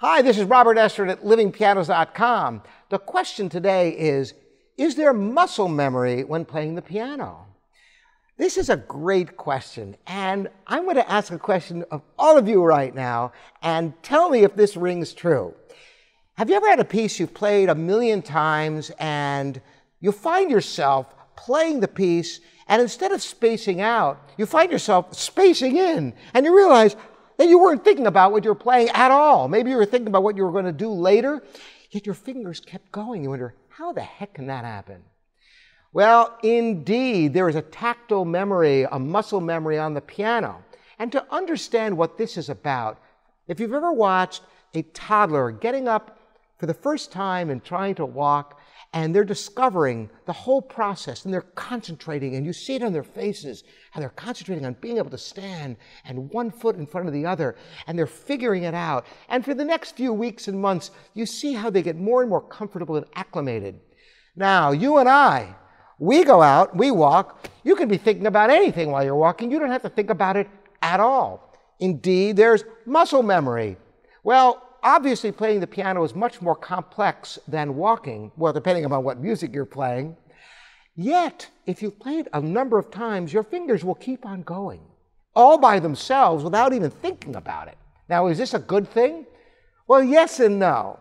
Hi, this is Robert Estrin at livingpianos.com. The question today is Is there muscle memory when playing the piano? This is a great question, and I'm going to ask a question of all of you right now and tell me if this rings true. Have you ever had a piece you've played a million times and you find yourself playing the piece and instead of spacing out, you find yourself spacing in and you realize that you weren't thinking about what you were playing at all. Maybe you were thinking about what you were going to do later, yet your fingers kept going. You wonder, how the heck can that happen? Well, indeed, there is a tactile memory, a muscle memory on the piano. And to understand what this is about, if you've ever watched a toddler getting up for the first time and trying to walk, and they're discovering the whole process and they're concentrating, and you see it on their faces, and they're concentrating on being able to stand and one foot in front of the other, and they're figuring it out. And for the next few weeks and months, you see how they get more and more comfortable and acclimated. Now, you and I, we go out, we walk. You can be thinking about anything while you're walking. You don't have to think about it at all. Indeed, there's muscle memory. Well, obviously, playing the piano is much more complex than walking, well, depending upon what music you're playing. Yet, if you've played a number of times, your fingers will keep on going, all by themselves without even thinking about it. Now, is this a good thing? Well, yes and no.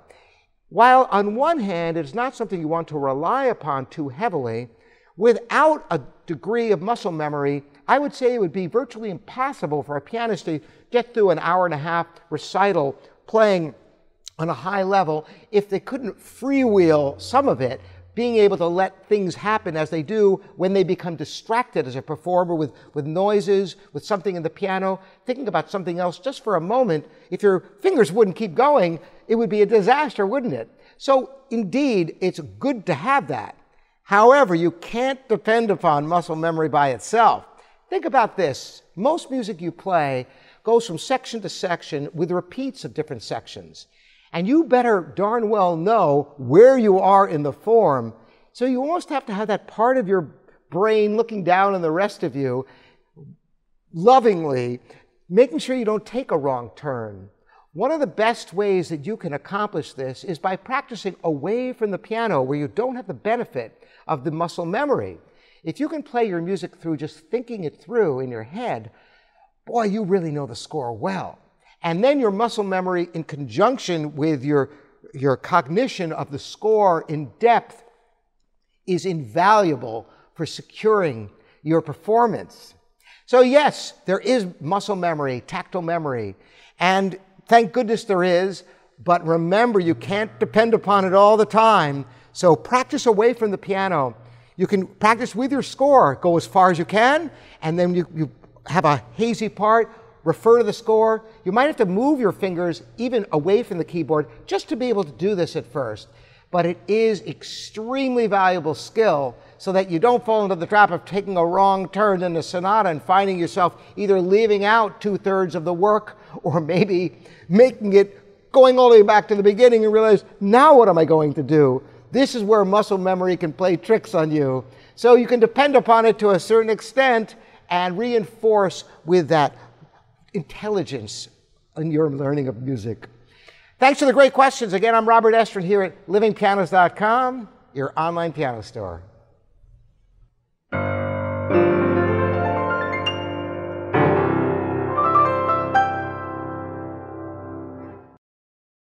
While on one hand, it's not something you want to rely upon too heavily, Without a degree of muscle memory, I would say it would be virtually impossible for a pianist to get through an hour and a half recital playing on a high level if they couldn't freewheel some of it, being able to let things happen as they do when they become distracted as a performer with, with noises, with something in the piano, thinking about something else just for a moment. If your fingers wouldn't keep going, it would be a disaster, wouldn't it? So, indeed, it's good to have that. However, you can't depend upon muscle memory by itself. Think about this. Most music you play goes from section to section with repeats of different sections. And you better darn well know where you are in the form. So you almost have to have that part of your brain looking down on the rest of you lovingly, making sure you don't take a wrong turn. One of the best ways that you can accomplish this is by practicing away from the piano where you don't have the benefit of the muscle memory. If you can play your music through just thinking it through in your head, boy, you really know the score well. And then your muscle memory in conjunction with your, your cognition of the score in depth is invaluable for securing your performance. So, yes, there is muscle memory, tactile memory, and Thank goodness there is, but remember, you can't depend upon it all the time. So practice away from the piano. You can practice with your score, go as far as you can, and then you, you have a hazy part, refer to the score. You might have to move your fingers even away from the keyboard just to be able to do this at first. But it is extremely valuable skill so that you don't fall into the trap of taking a wrong turn in the sonata and finding yourself either leaving out two thirds of the work or maybe making it going all the way back to the beginning and realize, now what am I going to do? This is where muscle memory can play tricks on you. So you can depend upon it to a certain extent and reinforce with that intelligence in your learning of music. Thanks for the great questions. Again, I'm Robert Estrin here at livingpianos.com, your online piano store.